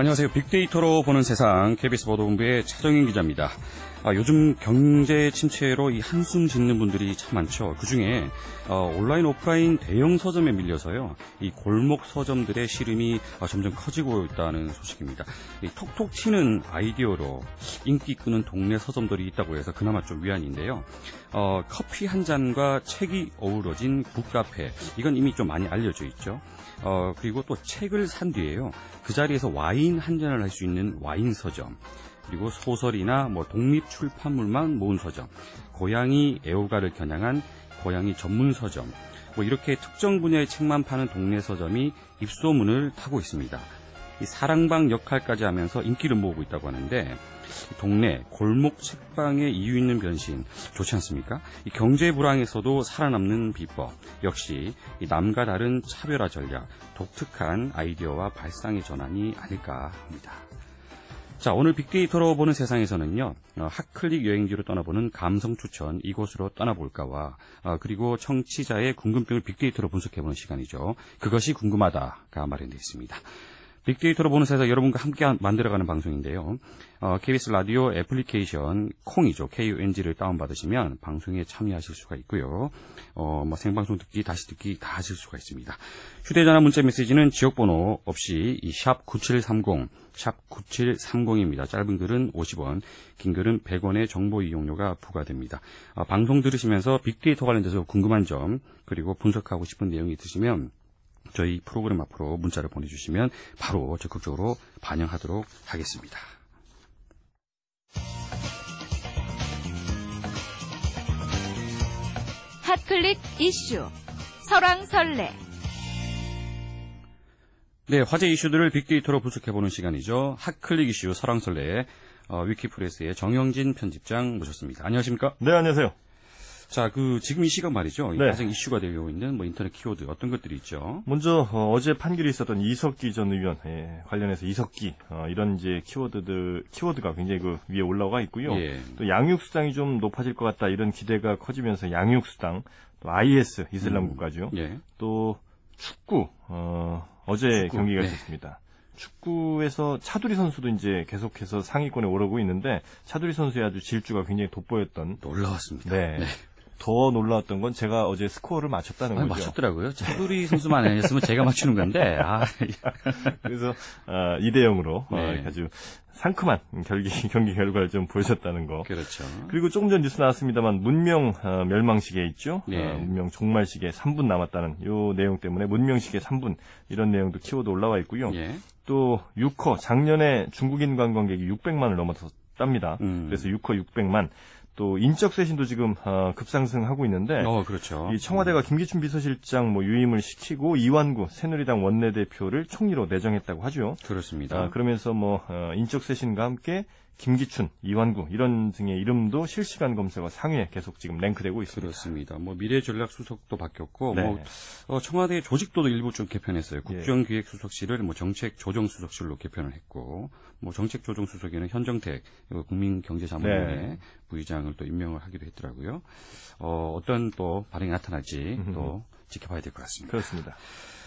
안녕하세요. 빅데이터로 보는 세상 KBS 보도본부의 차정인 기자입니다. 아, 요즘 경제 침체로 이 한숨 짓는 분들이 참 많죠. 그 중에 어, 온라인 오프라인 대형 서점에 밀려서요. 이 골목 서점들의 시름이 아, 점점 커지고 있다는 소식입니다. 이 톡톡 튀는 아이디어로 인기 끄는 동네 서점들이 있다고 해서 그나마 좀 위안인데요. 어, 커피 한 잔과 책이 어우러진 북카페 이건 이미 좀 많이 알려져 있죠. 어, 그리고 또 책을 산 뒤에요. 그 자리에서 와인 한 잔을 할 수 있는 와인 서점. 그리고 소설이나 뭐 독립 출판물만 모은 서점, 고양이 애호가를 겨냥한 고양이 전문 서점, 뭐 이렇게 특정 분야의 책만 파는 동네 서점이 입소문을 타고 있습니다. 이 사랑방 역할까지 하면서 인기를 모으고 있다고 하는데 동네 골목 책방의 이유 있는 변신 좋지 않습니까? 이 경제 불황에서도 살아남는 비법 역시 남과 다른 차별화 전략, 독특한 아이디어와 발상의 전환이 아닐까 합니다. 자, 오늘 빅데이터로 보는 세상에서는요, 어, 핫클릭 여행지로 떠나보는 감성 추천 이곳으로 떠나볼까와, 어, 그리고 청취자의 궁금증을 빅데이터로 분석해보는 시간이죠. 그것이 궁금하다가 마련되어 있습니다. 빅데이터로 보는 세상 여러분과 함께 만들어가는 방송인데요. 어, KBS 라디오 애플리케이션 콩이죠. KUNG를 다운받으시면 방송에 참여하실 수가 있고요. 어, 뭐 생방송 듣기, 다시 듣기 다 하실 수가 있습니다. 휴대전화 문자 메시지는 지역번호 없이 샵 9730, 샵 9730입니다. 짧은 글은 50원, 긴 글은 100원의 정보 이용료가 부과됩니다. 어, 방송 들으시면서 빅데이터 관련돼서 궁금한 점, 그리고 분석하고 싶은 내용이 있으시면 저희 프로그램 앞으로 문자를 보내주시면 바로 적극적으로 반영하도록 하겠습니다. 핫클릭 이슈 설왕설래 네, 화제 이슈들을 빅데이터로 분석해보는 시간이죠. 핫클릭 이슈 설왕설래 어, 위키프레스의 정영진 편집장 모셨습니다. 안녕하십니까? 네, 안녕하세요. 자, 그 지금 이 시간 말이죠. 네. 가장 이슈가 되고 있는 뭐 인터넷 키워드 어떤 것들이 있죠? 먼저 어, 제 판결이 있었던 이석기 전 의원 예, 관련해서 이석기 어, 이런 이제 키워드들 키워드가 굉장히 그 위에 올라와 있고요. 예. 또 양육수당이 좀 높아질 것 같다 이런 기대가 커지면서 양육수당 또 IS 이슬람 음. 국가죠. 예. 또 축구 어, 어제 축구, 경기가 네. 있었습니다. 축구에서 차두리 선수도 이제 계속해서 상위권에 오르고 있는데 차두리 선수의 아주 질주가 굉장히 돋보였던 놀라웠습니다. 네. 더 놀라웠던 건 제가 어제 스코어를 맞췄다는 아니, 거죠. 맞췄더라고요. 차두리 선수만 아니었으면 제가 맞추는 건데, 아, 그래서 어, 2대 0으로 네. 아주 상큼한 경기 경기 결과를 좀 보여줬다는 거. 그렇죠. 그리고 조금 전 뉴스 나왔습니다만 문명 어, 멸망시계 있죠. 네. 어, 문명 종말시계 3분 남았다는 요 내용 때문에 문명시계 3분 이런 내용도 키워드 올라와 있고요. 예. 또 6커 작년에 중국인 관광객이 600만을 넘어섰답니다. 음. 그래서 6커 600만 또 인적 쇄신도 지금 어, 급상승하고 있는데 어, 그렇죠. 이 청와대가 김기춘 비서실장 뭐 유임을 시키고 이완구 새누리당 원내대표를 총리로 내정했다고 하죠. 그렇습니다. 아, 그러면서 뭐 어, 인적 쇄신과 함께 김기춘, 이완구 이런 등의 이름도 실시간 검색어 상위에 계속 지금 랭크되고 있습니다. 그렇습니다. 뭐 미래 전략 수석도 바뀌었고 네. 뭐 어, 청와대 조직도도 일부 좀 개편했어요. 예. 국정기획수석실을 뭐 정책 조정수석실로 개편을 했고 뭐 정책 조정수석에는 현정택 그 국민경제자문위원회 네. 부의장을 또 임명을 하기도 했더라고요. 어, 어떤 또 반응이 나타날지 또 지켜봐야 될 것 같습니다. 그렇습니다.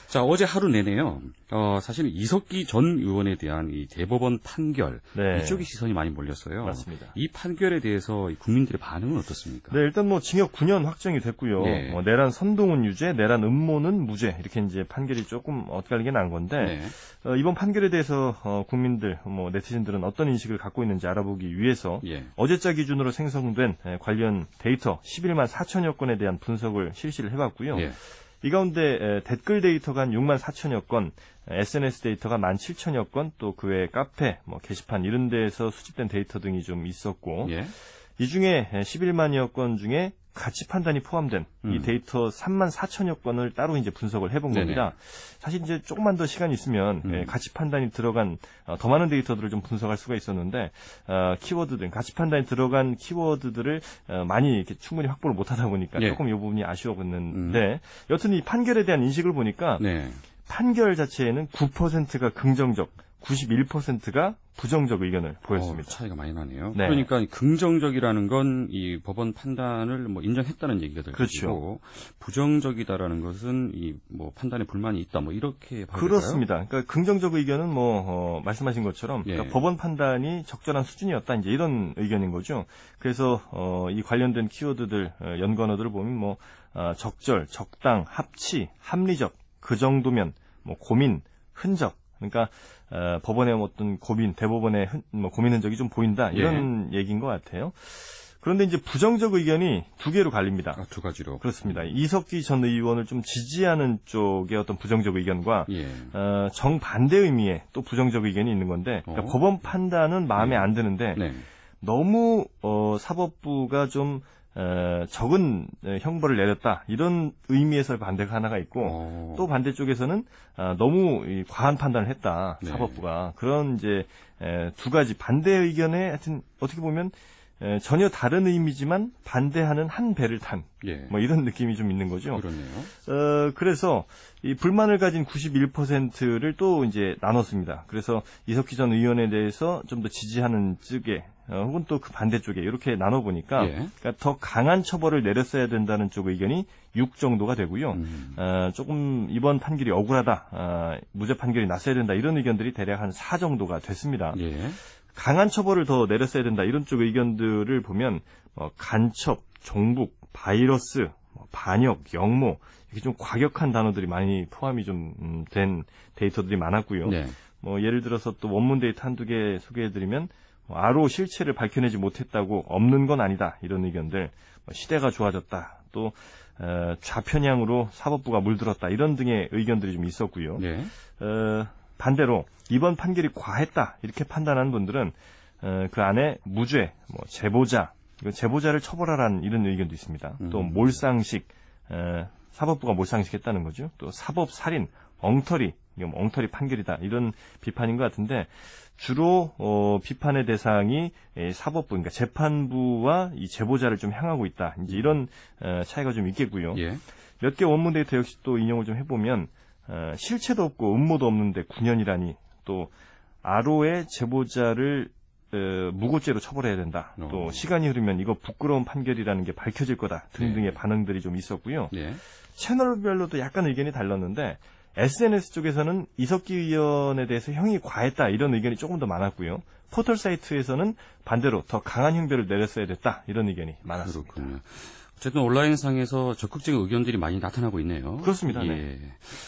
자, 어제 하루 내내요. 어, 사실 이석기 전 의원에 대한 이 대법원 판결 네. 이쪽에 시선이 많이 몰렸어요. 맞습니다. 이 판결에 대해서 이 국민들의 반응은 어떻습니까? 네, 일단 뭐 징역 9년 확정이 됐고요. 예. 뭐 내란 선동은 유죄, 내란 음모는 무죄 이렇게 이제 판결이 조금 엇갈리게 난 건데 네. 어, 이번 판결에 대해서 어, 국민들, 뭐 네티즌들은 어떤 인식을 갖고 있는지 알아보기 위해서 예. 어제자 기준으로 생성된 에, 관련 데이터 11만 4천여 건에 대한 분석을 실시를 해봤고요. 예. 이 가운데 에, 댓글 데이터가 한 6만 4천여 건, 에, SNS 데이터가 1만 7천여 건, 또 그외 카페, 뭐 게시판 이런 데에서 수집된 데이터 등이 좀 있었고 예. 이 중에 11만여 건 중에 가치 판단이 포함된 이 음. 데이터 3만 4천여 건을 따로 이제 분석을 해본 네네. 겁니다. 사실 이제 조금만 더 시간이 있으면 음. 예, 가치 판단이 들어간 어, 더 많은 데이터들을 좀 분석할 수가 있었는데 어, 키워드들 가치 판단이 들어간 키워드들을 어, 많이 이렇게 충분히 확보를 못하다 보니까 예. 조금 이 부분이 아쉬웠는데 여튼 이 판결에 대한 인식을 보니까 네. 판결 자체에는 9%가 긍정적, 91%가 부정적 의견을 보였습니다. 어, 차이가 많이 나네요. 네. 그러니까 긍정적이라는 건 이 법원 판단을 뭐 인정했다는 얘기가 될 그렇죠. 것이고 부정적이다라는 것은 이 뭐 판단에 불만이 있다 뭐 이렇게 봐야 그렇습니다. 그러니까 긍정적 의견은 뭐 어, 말씀하신 것처럼 예. 그러니까 법원 판단이 적절한 수준이었다 이제 이런 의견인 거죠. 그래서 어, 이 관련된 키워드들 어, 연관어들을 보면 뭐 아, 적절, 적당, 합치, 합리적 그 정도면 뭐 고민, 흔적 그러니까 어, 법원의 어떤 고민, 대법원의 흔- 뭐 고민 흔적이 좀 보인다 이런 얘기인 것 같아요. 그런데 이제 부정적 의견이 두 개로 갈립니다. 아, 두 가지로. 그렇습니다. 이석기 전 의원을 좀 지지하는 쪽의 어떤 부정적 의견과 예. 어, 정반대 의미의 또 부정적 의견이 있는 건데 그러니까 어? 법원 판단은 마음에 네. 안 드는데 네. 너무 어, 사법부가 좀 어, 적은 어, 형벌을 내렸다. 이런 의미에서 반대가 하나가 있고 어, 또 반대쪽에서는 아, 너무 이 과한 판단을 했다 네. 사법부가. 그런 이제 에, 두 가지 반대 의견에 하여튼 어떻게 보면 에, 전혀 다른 의미지만 반대하는 한 배를 탄뭐 예. 이런 느낌이 좀 있는 거죠. 그렇네요. 어, 그래서 이 불만을 가진 91%를 또 이제 나눴습니다. 그래서 이석기 전 의원에 대해서 좀 더 지지하는 쪽에 어, 혹은 또 그 반대쪽에 이렇게 나눠 보니까 예. 그러니까 더 강한 처벌을 내렸어야 된다는 쪽 의견이 6 정도가 되고요. 음. 어, 조금 이번 판결이 억울하다, 어, 무죄 판결이 났어야 된다 이런 의견들이 대략 한 4 정도가 됐습니다. 예. 강한 처벌을 더 내렸어야 된다 이런 쪽 의견들을 보면 어, 간첩, 종북, 바이러스, 뭐 반역, 영모 이렇게 좀 과격한 단어들이 많이 포함이 좀 음, 된 데이터들이 많았고요. 네. 뭐 예를 들어서 또 원문 데이터 한두 개 소개해드리면 뭐 아로 실체를 밝혀내지 못했다고 없는 건 아니다 이런 의견들 뭐 시대가 좋아졌다 또 어, 좌편향으로 사법부가 물들었다 이런 등의 의견들이 좀 있었고요. 네. 어, 반대로 이번 판결이 과했다 이렇게 판단한 분들은 어, 그 안에 무죄, 뭐 제보자, 이거 제보자를 처벌하라는 이런 의견도 있습니다. 또 음. 몰상식, 어, 사법부가 몰상식했다는 거죠. 또 사법 살인, 엉터리, 이거 뭐 엉터리 판결이다 이런 비판인 것 같은데 주로 어, 비판의 대상이 에, 사법부, 그러니까 재판부와 이 제보자를 좀 향하고 있다. 이제 이런 어, 차이가 좀 있겠고요. 예. 몇개 원문 데이터 역시 또 인용을 좀 해보면 어, 실체도 없고 음모도 없는데 9년이라니 또 아로의 제보자를 어, 무고죄로 처벌해야 된다. 어. 또 시간이 흐르면 이거 부끄러운 판결이라는 게 밝혀질 거다 등등의 네. 반응들이 좀 있었고요. 예. 채널별로도 약간 의견이 달랐는데 SNS 쪽에서는 이석기 의원에 대해서 형이 과했다 이런 의견이 조금 더 많았고요. 포털 사이트에서는 반대로 더 강한 형벌을 내렸어야 됐다 이런 의견이 많았습니다. 그렇군요. 어쨌든 온라인상에서 적극적인 의견들이 많이 나타나고 있네요. 그렇습니다. 예. 네.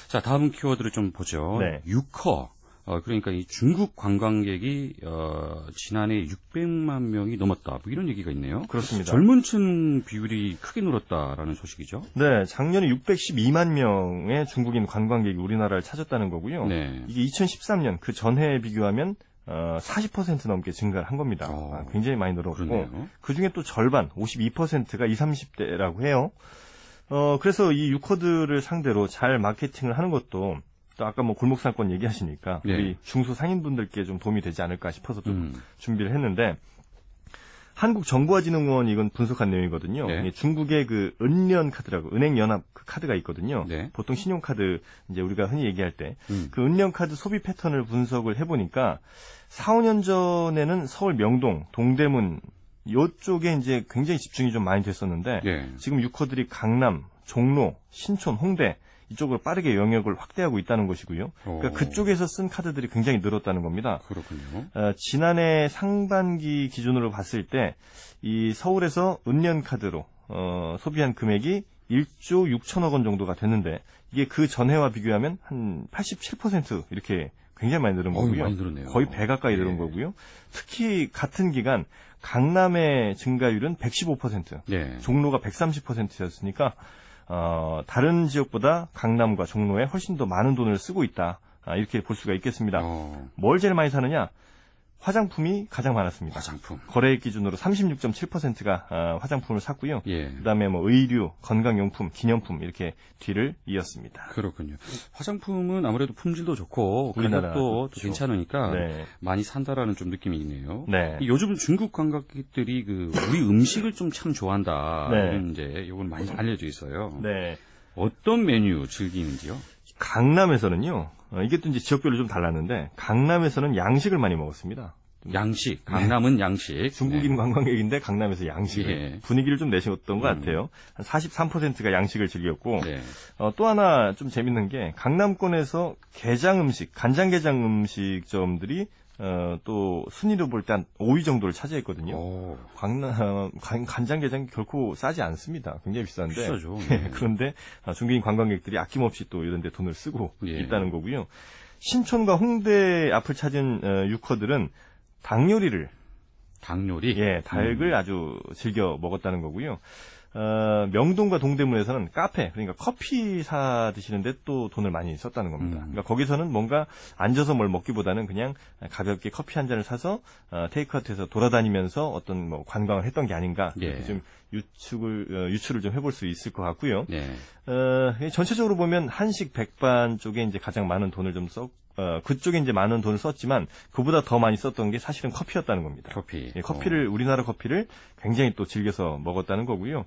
자, 다음 키워드를 좀 보죠. 네. 유커. 어, 그러니까 이 중국 관광객이 어, 지난해 600만 명이 넘었다. 뭐 이런 얘기가 있네요. 그렇습니다. 젊은 층 비율이 크게 늘었다라는 소식이죠. 네, 작년에 612만 명의 중국인 관광객이 우리나라를 찾았다는 거고요. 네. 이게 2013년 그 전해에 비교하면 어, 40% 넘게 증가를 한 겁니다. 어, 아, 굉장히 많이 늘었고. 그 중에 또 절반 52%가 20, 30대라고 해요. 어, 그래서 이 유커들을 상대로 잘 마케팅을 하는 것도 또 아까 뭐 골목상권 얘기하시니까 네. 우리 중소상인분들께 좀 도움이 되지 않을까 싶어서 좀 음. 준비를 했는데 한국정보화진흥원 이건 분석한 내용이거든요. 네. 중국의 그 은련 카드라고 은행 연합 그 카드가 있거든요. 네. 보통 신용카드 이제 우리가 흔히 얘기할 때 음. 그 은련 카드 소비 패턴을 분석을 해보니까 4, 5년 전에는 서울 명동, 동대문 요쪽에 이제 굉장히 집중이 좀 많이 됐었는데 예. 지금 유커들이 강남, 종로, 신촌, 홍대 이쪽으로 빠르게 영역을 확대하고 있다는 것이고요. 그러니까 오. 그쪽에서 쓴 카드들이 굉장히 늘었다는 겁니다. 그렇군요. 어, 지난해 상반기 기준으로 봤을 때 이 서울에서 은년 카드로 어, 소비한 금액이 1조 6천억 원 정도가 됐는데 이게 그 전해와 비교하면 한 87% 이렇게 굉장히 많이 늘은 거고요. 많이. 거의 배 가까이 예. 늘은 거고요. 특히 같은 기간 강남의 증가율은 115%, 네. 종로가 130%였으니까 어, 다른 지역보다 강남과 종로에 훨씬 더 많은 돈을 쓰고 있다. 아, 이렇게 볼 수가 있겠습니다. 어, 뭘 제일 많이 사느냐? 화장품이 가장 많았습니다. 화장품. 거래액 기준으로 36.7%가 아, 화장품을 샀고요. 예. 그다음에 뭐 의류, 건강용품, 기념품 이렇게 뒤를 이었습니다. 그렇군요. 화장품은 아무래도 품질도 좋고 가격도 좋죠. 괜찮으니까 네. 많이 산다라는 좀 느낌이 있네요. 네. 이 요즘 중국 관광객들이 그 우리 음식을 좀 참 좋아한다. 네. 이런 이제 이건 많이 알려져 있어요. 네. 어떤 메뉴 즐기는지요? 강남에서는요. 어, 이게 또 이제 지역별로 좀 달랐는데 강남에서는 양식을 많이 먹었습니다. 양식, 강남은 양식. 중국인 네. 관광객인데 강남에서 양식을 예. 분위기를 좀 내셨던 것 음. 같아요. 한 43%가 양식을 즐겼고 네. 어, 또 하나 좀 재밌는 게 강남권에서 게장 음식, 간장게장 음식점들이 어, 또 순위로 볼 때 한 5위 정도를 차지했거든요. 오, 강남 어, 간- 간장게장이 결코 싸지 않습니다. 굉장히 비싼데 비싸죠. 예, 네. 그런데 어, 중국인 관광객들이 아낌없이 또 이런 데 돈을 쓰고 예. 있다는 거고요. 신촌과 홍대 앞을 찾은 어, 유커들은 닭 요리를 닭 요리. 예, 닭을 아주 즐겨 먹었다는 거고요. 어, 명동과 동대문에서는 카페, 그러니까 커피 사 드시는데 또 돈을 많이 썼다는 겁니다. 음. 그러니까 거기서는 뭔가 앉아서 뭘 먹기보다는 그냥 가볍게 커피 한 잔을 사서 어, 테이크아웃해서 돌아다니면서 어떤 뭐 관광을 했던 게 아닌가 예. 좀 유축을 어, 유추를 좀 해볼 수 있을 것 같고요. 네. 어, 이 전체적으로 보면 한식 백반 쪽에 이제 가장 많은 돈을 좀 썼, 어, 그쪽에 이제 많은 돈을 썼지만 그보다 더 많이 썼던 게 사실은 커피였다는 겁니다. 커피. 예, 커피를 우리나라 커피를 굉장히 또 즐겨서 먹었다는 거고요.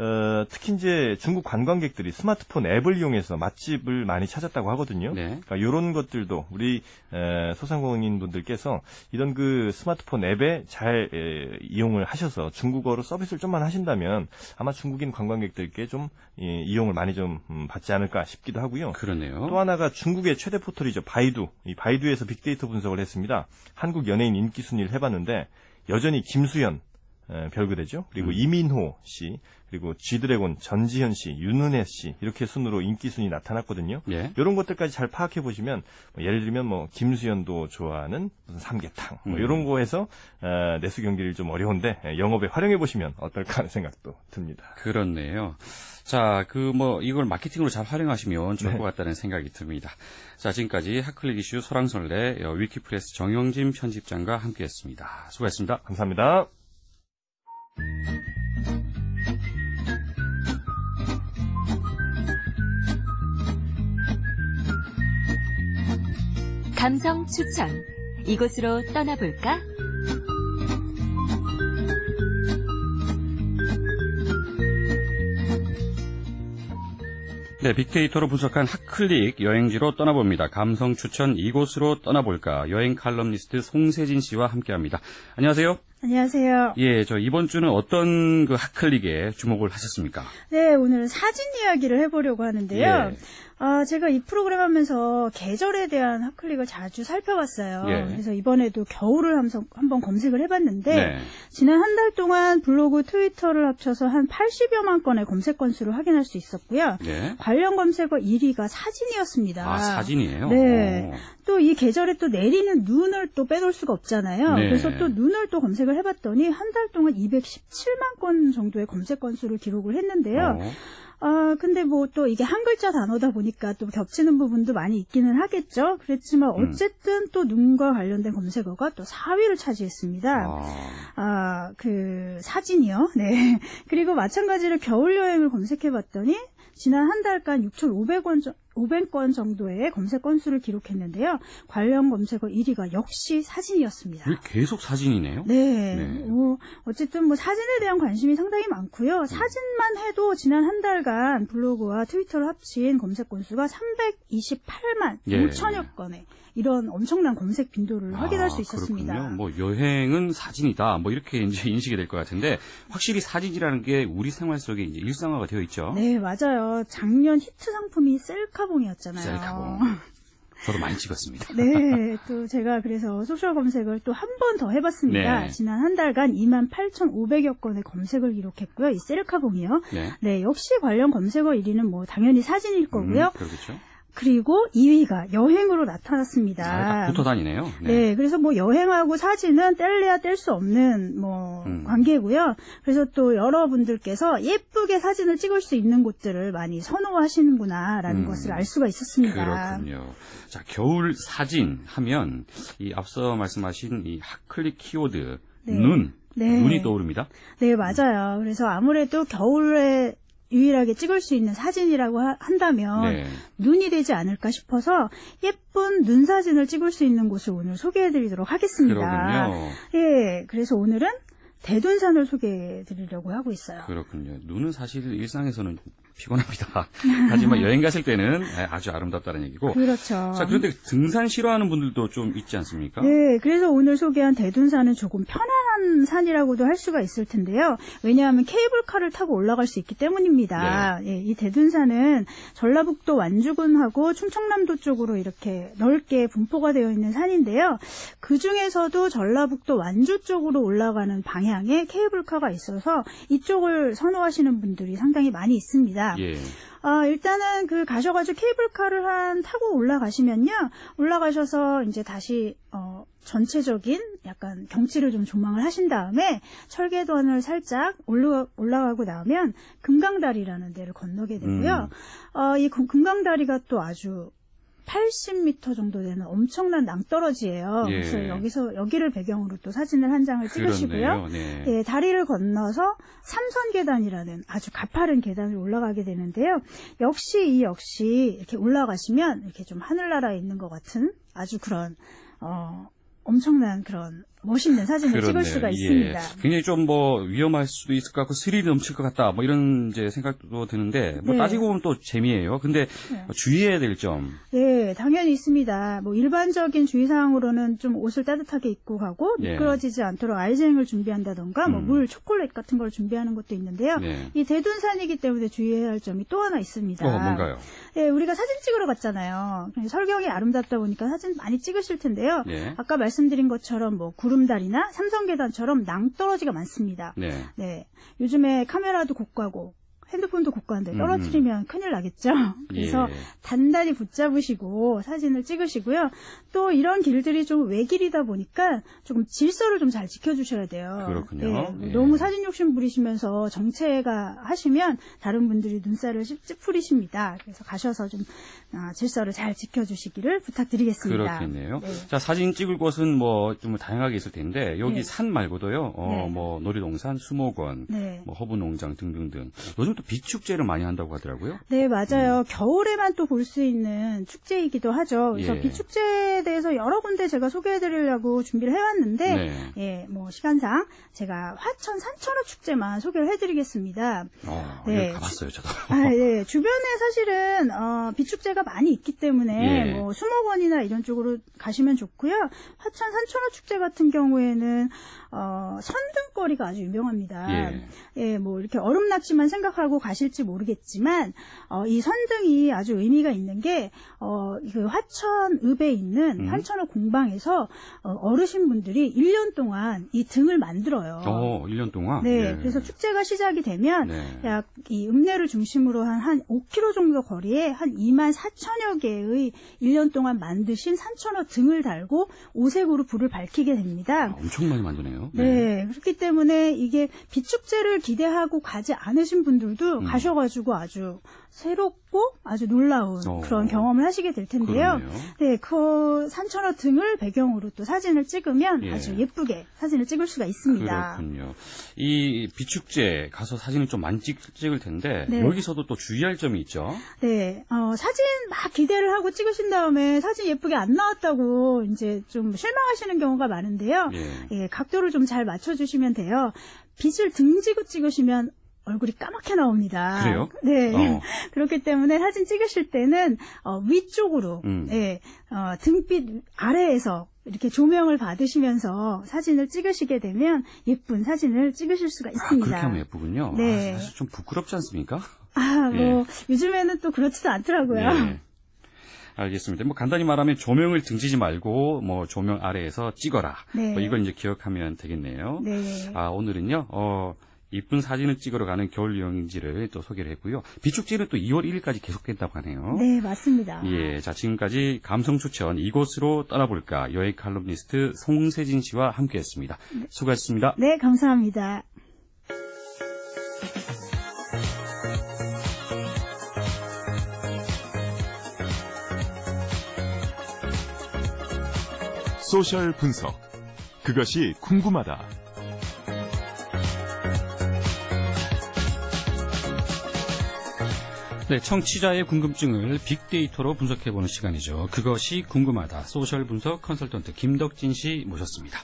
어, 특히 이제 중국 관광객들이 스마트폰 앱을 이용해서 맛집을 많이 찾았다고 하거든요. 네. 그러니까 이런 것들도 우리 에, 소상공인 분들께서 이런 그 스마트폰 앱에 잘 에, 이용을 하셔서 중국어로 서비스를 좀만 하신다면 아마 중국인 관광객들께 좀 예, 이용을 많이 좀 음, 받지 않을까 싶기도 하고요. 그러네요. 또 하나가 중국의 최대 포털이죠. 바이두. 이 바이두에서 빅데이터 분석을 했습니다. 한국 연예인 인기 순위를 해봤는데 여전히 김수현 에, 별그대죠. 그리고 음. 이민호 씨, 그리고 G드래곤 전지현 씨, 윤은혜 씨 이렇게 순으로 인기 순위 나타났거든요. 예. 이런 것들까지 잘 파악해 보시면 뭐 예를 들면 뭐 김수현도 좋아하는 무슨 삼계탕 뭐 음. 이런 거에서 어, 내수 경기를 좀 어려운데 에, 영업에 활용해 보시면 어떨까 하는 생각도 듭니다. 그렇네요. 자, 그 뭐 이걸 마케팅으로 잘 활용하시면 좋을 네. 것 같다는 생각이 듭니다. 자, 지금까지 핫클릭 이슈 소랑설레 어, 위키프레스 정영진 편집장과 함께했습니다. 수고했습니다. 감사합니다. 감성 추천. 이곳으로 떠나볼까? 네, 빅데이터로 분석한 핫클릭 여행지로 떠나봅니다. 감성 추천 이곳으로 떠나볼까? 여행 칼럼니스트 송세진 씨와 함께합니다. 안녕하세요. 안녕하세요. 예, 저 이번 주는 어떤 그 핫클릭에 주목을 하셨습니까? 네, 오늘은 사진 이야기를 해보려고 하는데요. 예. 아, 제가 이 프로그램 하면서 계절에 대한 핫클릭을 자주 살펴봤어요. 예. 그래서 이번에도 겨울을 함성- 한번 검색을 해봤는데, 네. 지난 한 달 동안 블로그, 트위터를 합쳐서 한 80여만 건의 검색 건수를 확인할 수 있었고요. 네. 관련 검색어 1위가 사진이었습니다. 아, 사진이에요? 네. 오. 또이 계절에 또 내리는 눈을 또 빼놓을 수가 없잖아요. 네. 그래서 또 눈을 또 검색을 해봤더니 한 달 동안 217만 건 정도의 검색 건수를 기록을 했는데요. 어. 아, 근데 뭐 또 이게 한 글자 단어다 보니까 또 겹치는 부분도 많이 있기는 하겠죠. 그렇지만 음. 어쨌든 또 눈과 관련된 검색어가 또 4위를 차지했습니다. 아, 아, 그 사진이요. 네. 그리고 마찬가지로 겨울 여행을 검색해 봤더니 지난 한 달간 6,500원 500건 정도의 검색 건수를 기록했는데요. 관련 검색어 1위가 역시 사진이었습니다. 계속 사진이네요? 네. 네. 어, 어쨌든 뭐 사진에 대한 관심이 상당히 많고요. 사진만 해도 지난 한 달간 블로그와 트위터를 합친 검색 건수가 328만 예. 5천여 건의 이런 엄청난 검색 빈도를 확인할 아, 수 있었습니다. 그렇군요. 뭐 여행은 사진이다. 뭐 이렇게 이제 인식이 될 것 같은데 확실히 사진이라는 게 우리 생활 속에 이제 일상화가 되어 있죠. 네, 맞아요. 작년 히트 상품이 셀카 봉이었잖아요. 셀카봉. 저도 많이 찍었습니다. 네, 또 제가 그래서 social 검색을 또 한 번 더 해봤습니다. 네. 지난 한 달간 28,500여 건의 검색을 기록했고요. 이 셀카봉이요. 네. 네, 역시 관련 검색어 1위는 뭐 당연히 사진일 거고요. 음, 그렇겠죠. 그리고 2위가 여행으로 나타났습니다. 아, 딱 붙어 다니네요. 네. 그래서 뭐 여행하고 사진은 뗄래야 뗄 수 없는 뭐 음. 관계고요. 그래서 또 여러분들께서 예쁘게 사진을 찍을 수 있는 곳들을 많이 선호하시는구나라는 음. 것을 알 수가 있었습니다. 그렇군요. 자, 겨울 사진 하면 이 앞서 말씀하신 이 핫클릭 키워드 네. 눈, 네. 눈이 떠오릅니다. 네, 맞아요. 그래서 아무래도 겨울에 유일하게 찍을 수 있는 사진이라고 하- 한다면 네. 눈이 되지 않을까 싶어서 예쁜 눈 사진을 찍을 수 있는 곳을 오늘 소개해드리도록 하겠습니다. 그러군요. 예, 그래서 오늘은 대둔산을 소개해 드리려고 하고 있어요. 그렇군요. 눈은 사실 일상에서는 피곤합니다. 하지만 여행 갔을 때는 아주 아름답다는 얘기고. 그렇죠. 자, 그런데 등산 싫어하는 분들도 좀 있지 않습니까? 네, 그래서 오늘 소개한 대둔산은 조금 편안한 산이라고도 할 수가 있을 텐데요. 왜냐하면 케이블카를 타고 올라갈 수 있기 때문입니다. 예, 이 대둔산은 전라북도 완주군하고 충청남도 쪽으로 이렇게 넓게 분포가 되어 있는 산인데요. 그 중에서도 전라북도 완주 쪽으로 올라가는 방향 에 케이블카가 있어서 이쪽을 선호하시는 분들이 상당히 많이 있습니다. 예. 아, 일단은 그 가셔가지고 케이블카를 한 타고 올라가시면요. 올라가셔서 이제 다시, 어, 전체적인 약간 경치를 좀 조망을 하신 다음에 철계단을 살짝 올라, 올라가고 나면 금강다리라는 데를 건너게 되고요. 어, 이 금- 금강다리가 또 아주 80m 정도 되는 엄청난 낭떠러지예요. 예. 그래서 여기서 여기를 배경으로 또 사진을 한 장을 찍으시고요. 네. 예, 다리를 건너서 삼선 계단이라는 아주 가파른 계단을 올라가게 되는데요. 역시 이 역시 이렇게 올라가시면 이렇게 좀 하늘나라에 있는 것 같은 아주 그런 어 엄청난 그런 멋있는 사진을 찍을 그렇네요. 수가 예. 있습니다. 굉장히 좀 뭐 위험할 수도 있을 것 같고 스릴이 넘칠 것 같다. 뭐 이런 이제 생각도 드는데 뭐 네. 따지고 보면 또 재미예요. 근데 네. 주의해야 될 점. 네, 당연히 있습니다. 뭐 일반적인 주의 사항으로는 좀 옷을 따뜻하게 입고 가고 예. 미끄러지지 않도록 아이쟁을 준비한다던가 뭐 음. 물, 초콜릿 같은 걸 준비하는 것도 있는데요. 네. 이 대둔산이기 때문에 주의해야 할 점이 또 하나 있습니다. 어, 뭔가요? 예, 우리가 사진 찍으러 갔잖아요. 설경이 아름답다 보니까 사진 많이 찍으실 텐데요. 예. 아까 말씀드린 것처럼 뭐 구름 다리나 삼성계단처럼 낭떠러지가 많습니다. 네. 네. 요즘에 카메라도 고가고 핸드폰도 고가인데 음. 떨어뜨리면 큰일 나겠죠. 그래서 예. 단단히 붙잡으시고 사진을 찍으시고요. 또 이런 길들이 좀 외길이다 보니까 조금 질서를 좀 잘 지켜주셔야 돼요. 그렇군요. 네, 예. 너무 사진 욕심 부리시면서 정체가 하시면 다른 분들이 눈살을 찌푸리십니다. 그래서 가셔서 좀 아, 질서를 잘 지켜주시기를 부탁드리겠습니다. 그렇겠네요. 네. 자, 사진 찍을 곳은 뭐 좀 다양하게 있을 텐데 여기 네. 산 말고도요. 어, 네. 뭐 놀이동산, 수목원, 네. 뭐 허브농장 등등등. 요즘 또 비축제를 많이 한다고 하더라고요. 네, 맞아요. 겨울에만 또 볼 수 있는 축제이기도 하죠. 그래서 예. 비축제에 대해서 여러 군데 제가 소개해드리려고 준비를 해왔는데, 네. 예, 뭐 시간상 제가 화천 산천어 축제만 소개를 해드리겠습니다. 어, 네. 가봤어요, 저도. 아, 예. 주변에 사실은 어, 비축제가 많이 있기 때문에 예. 뭐 수목원이나 이런 쪽으로 가시면 좋고요. 화천 산천어 축제 같은 경우에는 어, 선등거리가 아주 유명합니다. 예. 예, 뭐 이렇게 얼음 낚시만 생각하고 가실지 모르겠지만 어, 이 선등이 아주 의미가 있는 게 어, 그 화천읍에 있는 음. 한천어 공방에서 어, 어르신분들이 1년 동안 이 등을 만들어요. 어, 1년 동안. 네, 예. 그래서 축제가 시작이 되면 네. 약이 읍내를 중심으로 한, 한 5km 정도 거리에 한 2만 4천여 개의 1년 동안 만드신 산천어 등을 달고 오색으로 불을 밝히게 됩니다. 아, 엄청 많이 만드네요. 네. 그렇기 때문에 이게 비축제를 기대하고 가지 않으신 분들도 음. 가셔가지고 아주 새롭고 아주 놀라운 어. 그런 경험을 하시게 될 텐데요. 그러네요. 네, 그 산천어 등을 배경으로 또 사진을 찍으면 예. 아주 예쁘게 사진을 찍을 수가 있습니다. 그렇군요. 이 비축제 가서 사진을 좀 많이 찍, 찍을 텐데 네. 여기서도 또 주의할 점이 있죠. 네, 어, 사진 막 기대를 하고 찍으신 다음에 사진 예쁘게 안 나왔다고 이제 좀 실망하시는 경우가 많은데요. 예. 예, 각도를 좀 잘 맞춰주시면 돼요. 빛을 등지고 찍으시면 얼굴이 까맣게 나옵니다. 그래요? 네. 어. 그렇기 때문에 사진 찍으실 때는 어, 위쪽으로, 음. 예, 어, 등빛 아래에서 이렇게 조명을 받으시면서 사진을 찍으시게 되면 예쁜 사진을 찍으실 수가 아, 있습니다. 그렇게 하면 예쁘군요. 네. 아, 사실 좀 부끄럽지 않습니까? 아, 뭐 예. 요즘에는 또 그렇지도 않더라고요. 네. 알겠습니다. 뭐 간단히 말하면 조명을 등지지 말고 뭐 조명 아래에서 찍어라. 네. 뭐 이걸 이제 기억하면 되겠네요. 네. 아 오늘은요. 어 이쁜 사진을 찍으러 가는 겨울 여행지를 또 소개를 했고요. 비축제는 또 2월 1일까지 계속된다고 하네요. 네, 맞습니다. 예, 자 지금까지 감성 추천 이곳으로 떠나볼까 여행 칼럼니스트 송세진 씨와 함께했습니다. 수고하셨습니다. 네, 감사합니다. social 분석. 그것이 궁금하다. 네, 청취자의 궁금증을 빅데이터로 분석해보는 시간이죠. 그것이 궁금하다. social 분석 컨설턴트 김덕진 씨 모셨습니다.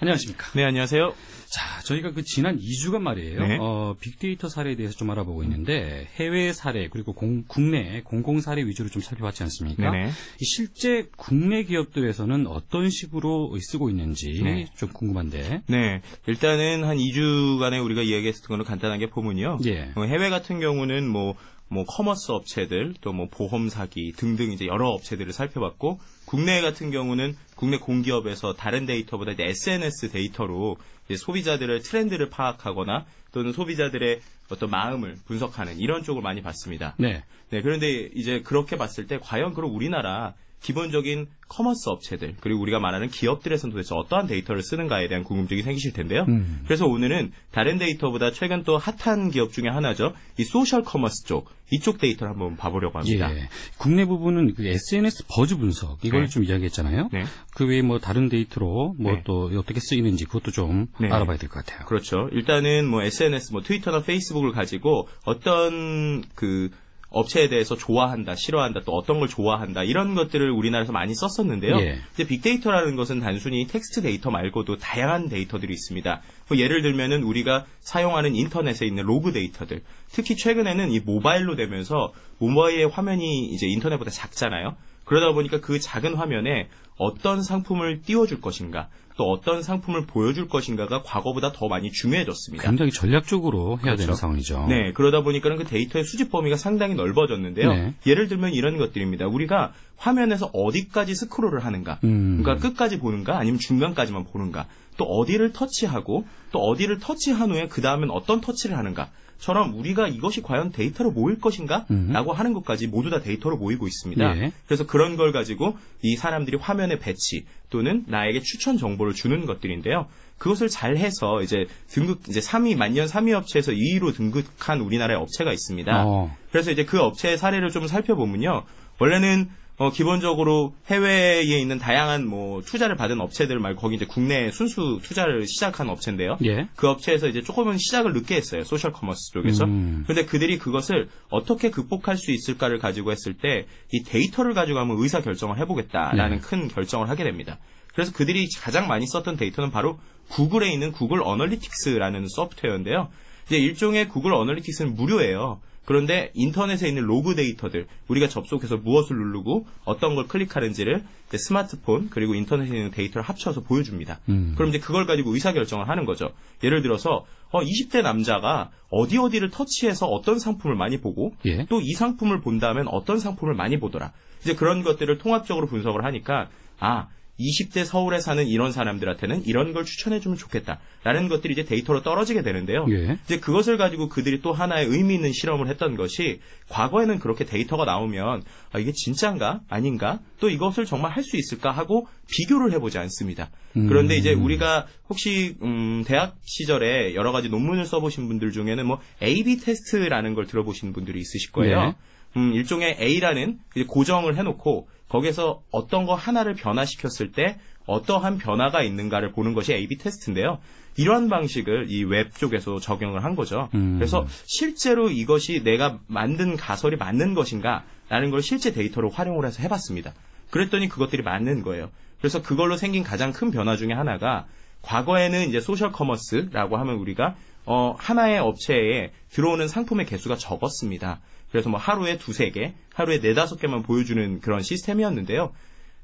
안녕하십니까? 네, 안녕하세요. 자, 저희가 그 지난 2주간 말이에요. 네. 어, 빅데이터 사례에 대해서 좀 알아보고 있는데 해외 사례 그리고 공- 국내 공공 사례 위주로 좀 살펴봤지 않습니까? 네네. 이 실제 국내 기업들에서는 어떤 식으로 쓰고 있는지 네. 좀 궁금한데. 네, 일단은 한 2주간에 우리가 이야기했던 거를 간단하게 보면요. 예. 어, 해외 같은 경우는 뭐, 뭐, commerce 업체들, 또 뭐, 보험 사기 등등 이제 여러 업체들을 살펴봤고, 국내 같은 경우는 국내 공기업에서 다른 데이터보다 이제 SNS 데이터로 이제 소비자들의 트렌드를 파악하거나 또는 소비자들의 어떤 마음을 분석하는 이런 쪽을 많이 봤습니다. 네. 네, 그런데 이제 그렇게 봤을 때 과연 그럼 우리나라 기본적인 commerce 업체들 그리고 우리가 말하는 기업들에서는 도대체 어떠한 데이터를 쓰는가에 대한 궁금증이 생기실 텐데요. 음. 그래서 오늘은 다른 데이터보다 최근 또 핫한 기업 중에 하나죠. 이 social commerce 쪽 이쪽 데이터를 한번 봐보려고 합니다. 예. 국내 부분은 그 SNS buzz 분석 이걸 네. 좀 이야기했잖아요. 네. 그 외에 뭐 다른 데이터로 뭐 네. 또 어떻게 쓰이는지 그것도 좀 네. 알아봐야 될 것 같아요. 그렇죠. 일단은 뭐 SNS, 뭐 트위터나 페이스북을 가지고 어떤 그 업체에 대해서 좋아한다, 싫어한다, 또 어떤 걸 좋아한다 이런 것들을 우리나라에서 많이 썼었는데요. 예. 이제 빅데이터라는 것은 단순히 텍스트 데이터 말고도 다양한 데이터들이 있습니다. 뭐 예를 들면은 우리가 사용하는 인터넷에 있는 로그 데이터들, 특히 최근에는 이 모바일로 되면서 모바일의 화면이 이제 인터넷보다 작잖아요. 그러다 보니까 그 작은 화면에 어떤 상품을 띄워줄 것인가, 또 어떤 상품을 보여줄 것인가가 과거보다 더 많이 중요해졌습니다. 굉장히 전략적으로 해야 되는 그렇죠. 상황이죠. 네, 그러다 보니까는 그 데이터의 수집 범위가 상당히 넓어졌는데요. 네. 예를 들면 이런 것들입니다. 우리가 화면에서 어디까지 스크롤을 하는가, 음. 그러니까 끝까지 보는가, 아니면 중간까지만 보는가, 또 어디를 터치하고, 또 어디를 터치한 후에 그 다음엔 어떤 터치를 하는가. 처럼 우리가 이것이 과연 데이터로 모일 것인가? 음. 라고 하는 것까지 모두 다 데이터로 모이고 있습니다. 예. 그래서 그런 걸 가지고 이 사람들이 화면에 배치 또는 나에게 추천 정보를 주는 것들인데요. 그것을 잘 해서 이제 등급, 이제 3위, 만년 3위 업체에서 2위로 등극한 우리나라의 업체가 있습니다. 어. 그래서 이제 그 업체의 사례를 좀 살펴보면요. 원래는 어, 기본적으로 해외에 있는 다양한 뭐 투자를 받은 업체들 말고 거기 이제 국내 순수 투자를 시작한 업체인데요. 예. 그 업체에서 이제 조금은 시작을 늦게 했어요. 소셜 커머스 쪽에서. 음. 그런데 그들이 그것을 어떻게 극복할 수 있을까를 가지고 했을 때 이 데이터를 가지고 한번 의사 결정을 해보겠다라는 네. 큰 결정을 하게 됩니다. 그래서 그들이 가장 많이 썼던 데이터는 바로 구글에 있는 Google Analytics라는 소프트웨어인데요. 이제 일종의 Google Analytics는 무료예요. 그런데 인터넷에 있는 로그 데이터들, 우리가 접속해서 무엇을 누르고 어떤 걸 클릭하는지를 스마트폰 그리고 인터넷에 있는 데이터를 합쳐서 보여줍니다. 음. 그럼 이제 그걸 가지고 의사결정을 하는 거죠. 예를 들어서 어, 20대 남자가 어디 어디를 터치해서 어떤 상품을 많이 보고 예. 또이 상품을 본다면 어떤 상품을 많이 보더라. 이제 그런 것들을 통합적으로 분석을 하니까 아 20대 서울에 사는 이런 사람들한테는 이런 걸 추천해주면 좋겠다라는 것들이 이제 데이터로 떨어지게 되는데요. 예. 이제 그것을 가지고 그들이 또 하나의 의미 있는 실험을 했던 것이 과거에는 그렇게 데이터가 나오면 아, 이게 진짜인가 아닌가 또 이것을 정말 할 수 있을까 하고 비교를 해보지 않습니다. 그런데 이제 우리가 혹시 음, 대학 시절에 여러 가지 논문을 써보신 분들 중에는 뭐 A/B 테스트라는 걸 들어보신 분들이 있으실 거예요. 네. 음, 일종의 A라는 고정을 해놓고 거기서 어떤 거 하나를 변화시켰을 때 어떠한 변화가 있는가를 보는 것이 A/B 테스트인데요. 이러한 방식을 이 웹 쪽에서 적용을 한 거죠. 음. 그래서 실제로 이것이 내가 만든 가설이 맞는 것인가라는 걸 실제 데이터로 활용을 해서 해봤습니다. 그랬더니 그것들이 맞는 거예요. 그래서 그걸로 생긴 가장 큰 변화 중에 하나가 과거에는 이제 소셜 커머스라고 하면 우리가 어, 하나의 업체에 들어오는 상품의 개수가 적었습니다. 그래서 뭐 하루에 두세 개, 하루에 네다섯 개만 보여주는 그런 시스템이었는데요.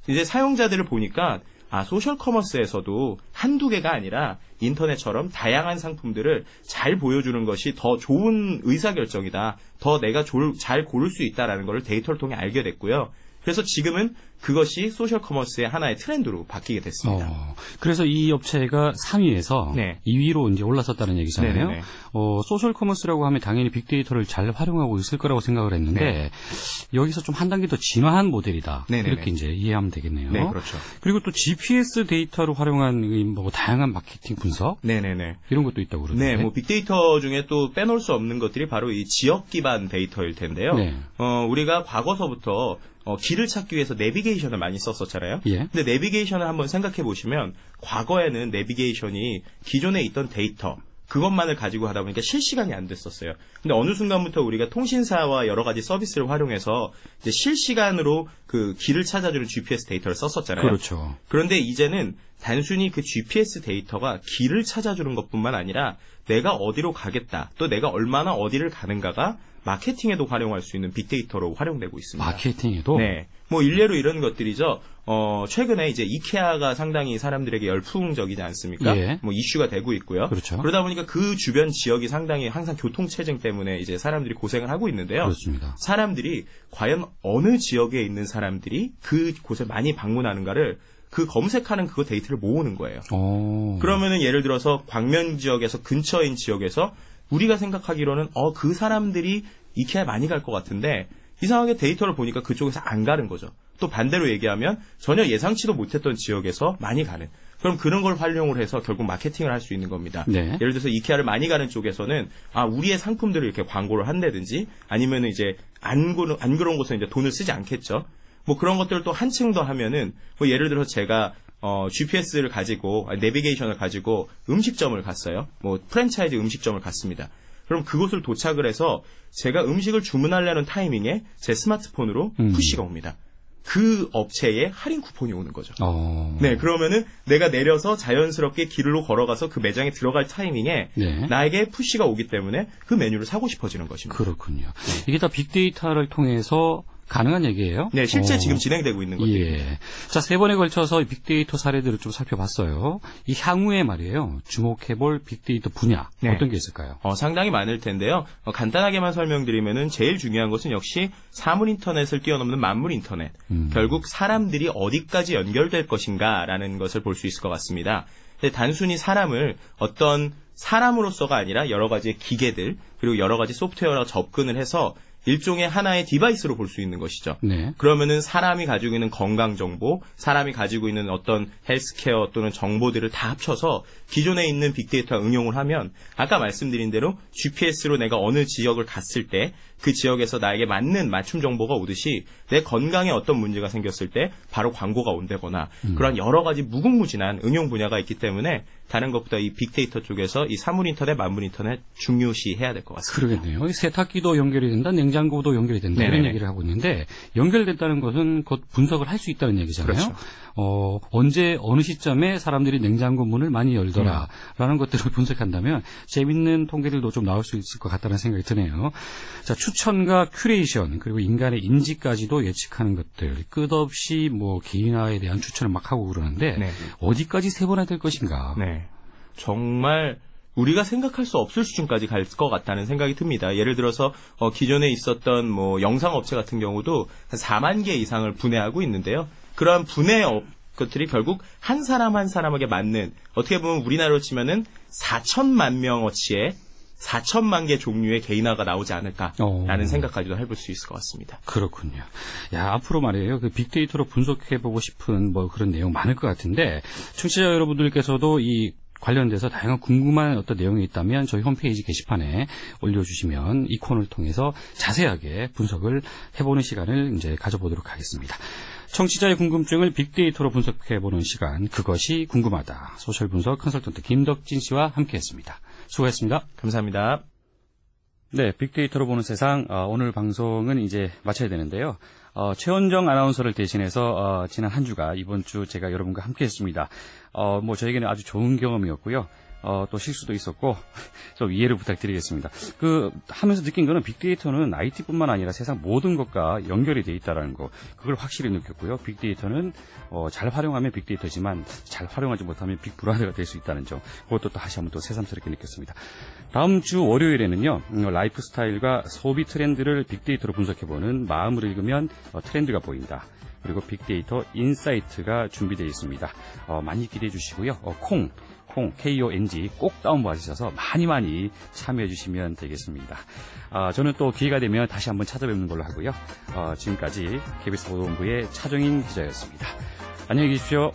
이제 사용자들을 보니까 아, 소셜 커머스에서도 한두 개가 아니라 인터넷처럼 다양한 상품들을 잘 보여주는 것이 더 좋은 의사결정이다. 더 내가 졸- 잘 고를 수 있다라는 것을 데이터를 통해 알게 됐고요. 그래서 지금은 그것이 소셜 커머스의 하나의 트렌드로 바뀌게 됐습니다. 어, 그래서 이 업체가 3위에서 네. 2위로 이제 올라섰다는 얘기잖아요. 네네네. 어, 소셜 커머스라고 하면 당연히 빅데이터를 잘 활용하고 있을 거라고 생각을 했는데 네. 여기서 좀 한 단계 더 진화한 모델이다. 네네네. 이렇게 이제 이해하면 되겠네요. 네, 그렇죠. 그리고 또 GPS 데이터를 활용한 이뭐 다양한 마케팅 분석 네네네. 이런 것도 있다고 그러는데. 네, 뭐 빅데이터 중에 또 빼놓을 수 없는 것들이 바로 이 지역 기반 데이터일 텐데요. 네. 어, 우리가 과거서부터 어, 길을 찾기 위해서 내비게이션을 많이 썼었잖아요. 예. 근데 내비게이션을 한번 생각해 보시면 과거에는 내비게이션이 기존에 있던 데이터 그것만을 가지고 하다 보니까 실시간이 안 됐었어요. 근데 어느 순간부터 우리가 통신사와 여러 가지 서비스를 활용해서 이제 실시간으로 그 길을 찾아주는 GPS 데이터를 썼었잖아요. 그렇죠. 그런데 이제는 단순히 그 GPS 데이터가 길을 찾아주는 것뿐만 아니라 내가 어디로 가겠다, 또 내가 얼마나 어디를 가는가가 마케팅에도 활용할 수 있는 빅데이터로 활용되고 있습니다. 마케팅에도 네. 뭐 일례로 이런 것들이죠. 어, 최근에 이제 이케아가 상당히 사람들에게 열풍적이지 않습니까? 예. 뭐 이슈가 되고 있고요. 그렇죠. 러다 보니까 그 주변 지역이 상당히 항상 교통 체증 때문에 이제 사람들이 고생을 하고 있는데요. 그렇습니다. 사람들이 과연 어느 지역에 있는 사람들이 그 곳을 많이 방문하는가를 그 검색하는 그 데이터를 모으는 거예요. 오. 그러면은 예를 들어서 광명 지역에서 근처인 지역에서 우리가 생각하기로는 어 그 사람들이 이케아 많이 갈 것 같은데 이상하게 데이터를 보니까 그쪽에서 안 가는 거죠. 또 반대로 얘기하면 전혀 예상치도 못했던 지역에서 많이 가는. 그럼 그런 걸 활용을 해서 결국 마케팅을 할 수 있는 겁니다. 네. 예를 들어서 이케아를 많이 가는 쪽에서는 아 우리의 상품들을 이렇게 광고를 한다든지 아니면 이제 안, 안 그런 곳은 이제 돈을 쓰지 않겠죠. 뭐 그런 것들을 또 한층 더 하면은 뭐 예를 들어서 제가 어, GPS를 가지고 아니, 내비게이션을 가지고 음식점을 갔어요. 뭐 프랜차이즈 음식점을 갔습니다. 그럼 그곳을 도착을 해서 제가 음식을 주문하려는 타이밍에 제 스마트폰으로 음. 푸시가 옵니다. 그 업체에 할인 쿠폰이 오는 거죠. 어. 네, 그러면은 내가 내려서 자연스럽게 길로 걸어가서 그 매장에 들어갈 타이밍에 네. 나에게 푸시가 오기 때문에 그 메뉴를 사고 싶어지는 것입니다. 그렇군요. 이게 다 빅데이터를 통해서 가능한 얘기예요? 네, 실제 어. 지금 진행되고 있는 거죠. 예. 자, 세 번에 걸쳐서 이 빅데이터 사례들을 좀 살펴봤어요. 이 향후에 말이에요. 주목해볼 빅데이터 분야. 네. 어떤 게 있을까요? 어, 상당히 많을 텐데요. 어, 간단하게만 설명드리면은 제일 중요한 것은 역시 사물 인터넷을 뛰어넘는 만물 인터넷. 음. 결국 사람들이 어디까지 연결될 것인가라는 것을 볼 수 있을 것 같습니다. 근데 단순히 사람을 어떤 사람으로서가 아니라 여러 가지 기계들 그리고 여러 가지 소프트웨어와 접근을 해서 일종의 하나의 디바이스로 볼 수 있는 것이죠. 네. 그러면은 사람이 가지고 있는 건강 정보, 사람이 가지고 있는 어떤 헬스케어 또는 정보들을 다 합쳐서 기존에 있는 빅데이터 응용을 하면 아까 말씀드린 대로 GPS로 내가 어느 지역을 갔을 때그 지역에서 나에게 맞는 맞춤 정보가 오듯이 내 건강에 어떤 문제가 생겼을 때 바로 광고가 온다거나 그런 여러 가지 무궁무진한 응용 분야가 있기 때문에 다른 것보다 이 빅데이터 쪽에서 이 사물 인터넷, 만물 인터넷 중요시해야 될 것 같습니다. 그러겠네요. 이 세탁기도 연결이 된다, 냉장고도 연결이 된다, 이런 네네네. 얘기를 하고 있는데, 연결됐다는 것은 곧 분석을 할 수 있다는 얘기잖아요. 그렇죠. 어, 언제, 어느 시점에 사람들이 냉장고 문을 많이 열더라, 라는 것들을 분석한다면, 재밌는 통계들도 좀 나올 수 있을 것 같다는 생각이 드네요. 자, 추천과 큐레이션, 그리고 인간의 인지까지도 예측하는 것들, 끝없이 뭐, 개인화에 대한 추천을 막 하고 그러는데, 네. 어디까지 세분화될 것인가. 네. 정말 우리가 생각할 수 없을 수준까지 갈 것 같다는 생각이 듭니다. 예를 들어서 어, 기존에 있었던 뭐 영상 업체 같은 경우도 한 4만 개 이상을 분해하고 있는데요. 그러한 분해 업 것들이 결국 한 사람 한 사람에게 맞는 어떻게 보면 우리나라로 치면은 4천만 명어치의 4천만 개 종류의 개인화가 나오지 않을까라는 어. 생각까지도 해볼 수 있을 것 같습니다. 그렇군요. 야, 앞으로 말이에요. 그 빅데이터로 분석해보고 싶은 뭐 그런 내용 많을 것 같은데, 청취자 여러분들께서도 이 관련돼서 다양한 궁금한 어떤 내용이 있다면 저희 홈페이지 게시판에 올려주시면 이 코너를 통해서 자세하게 분석을 해보는 시간을 이제 가져보도록 하겠습니다. 청취자의 궁금증을 빅데이터로 분석해보는 시간, 그것이 궁금하다. 소셜 분석 컨설턴트 김덕진 씨와 함께했습니다. 수고했습니다. 감사합니다. 네, 빅데이터로 보는 세상 어, 오늘 방송은 이제 마쳐야 되는데요. 어, 최원정 아나운서를 대신해서 어, 지난 한 주가 이번 주 제가 여러분과 함께했습니다. 어, 뭐 저에게는 아주 좋은 경험이었고요. 어, 또 실수도 있었고 좀 이해를 부탁드리겠습니다. 그 하면서 느낀 거는 빅데이터는 IT뿐만 아니라 세상 모든 것과 연결이 돼 있다라는 거 그걸 확실히 느꼈고요. 빅데이터는 어, 잘 활용하면 빅데이터지만 잘 활용하지 못하면 빅브라더가 될 수 있다는 점 그것도 또 다시 한번 또 새삼스럽게 느꼈습니다. 다음 주 월요일에는요 음, 라이프 스타일과 소비 트렌드를 빅데이터로 분석해보는 마음을 읽으면 어, 트렌드가 보인다. 그리고 빅데이터 인사이트가 준비되어 있습니다. 어, 많이 기대해 주시고요. 어, 콩, 콩, K-O-N-G 꼭 다운 받으셔서 많이 많이 참여해 주시면 되겠습니다. 아, 저는 또 기회가 되면 다시 한번 찾아뵙는 걸로 하고요. 어, 지금까지 KBS 보도본부의 차정인 기자였습니다. 안녕히 계십시오.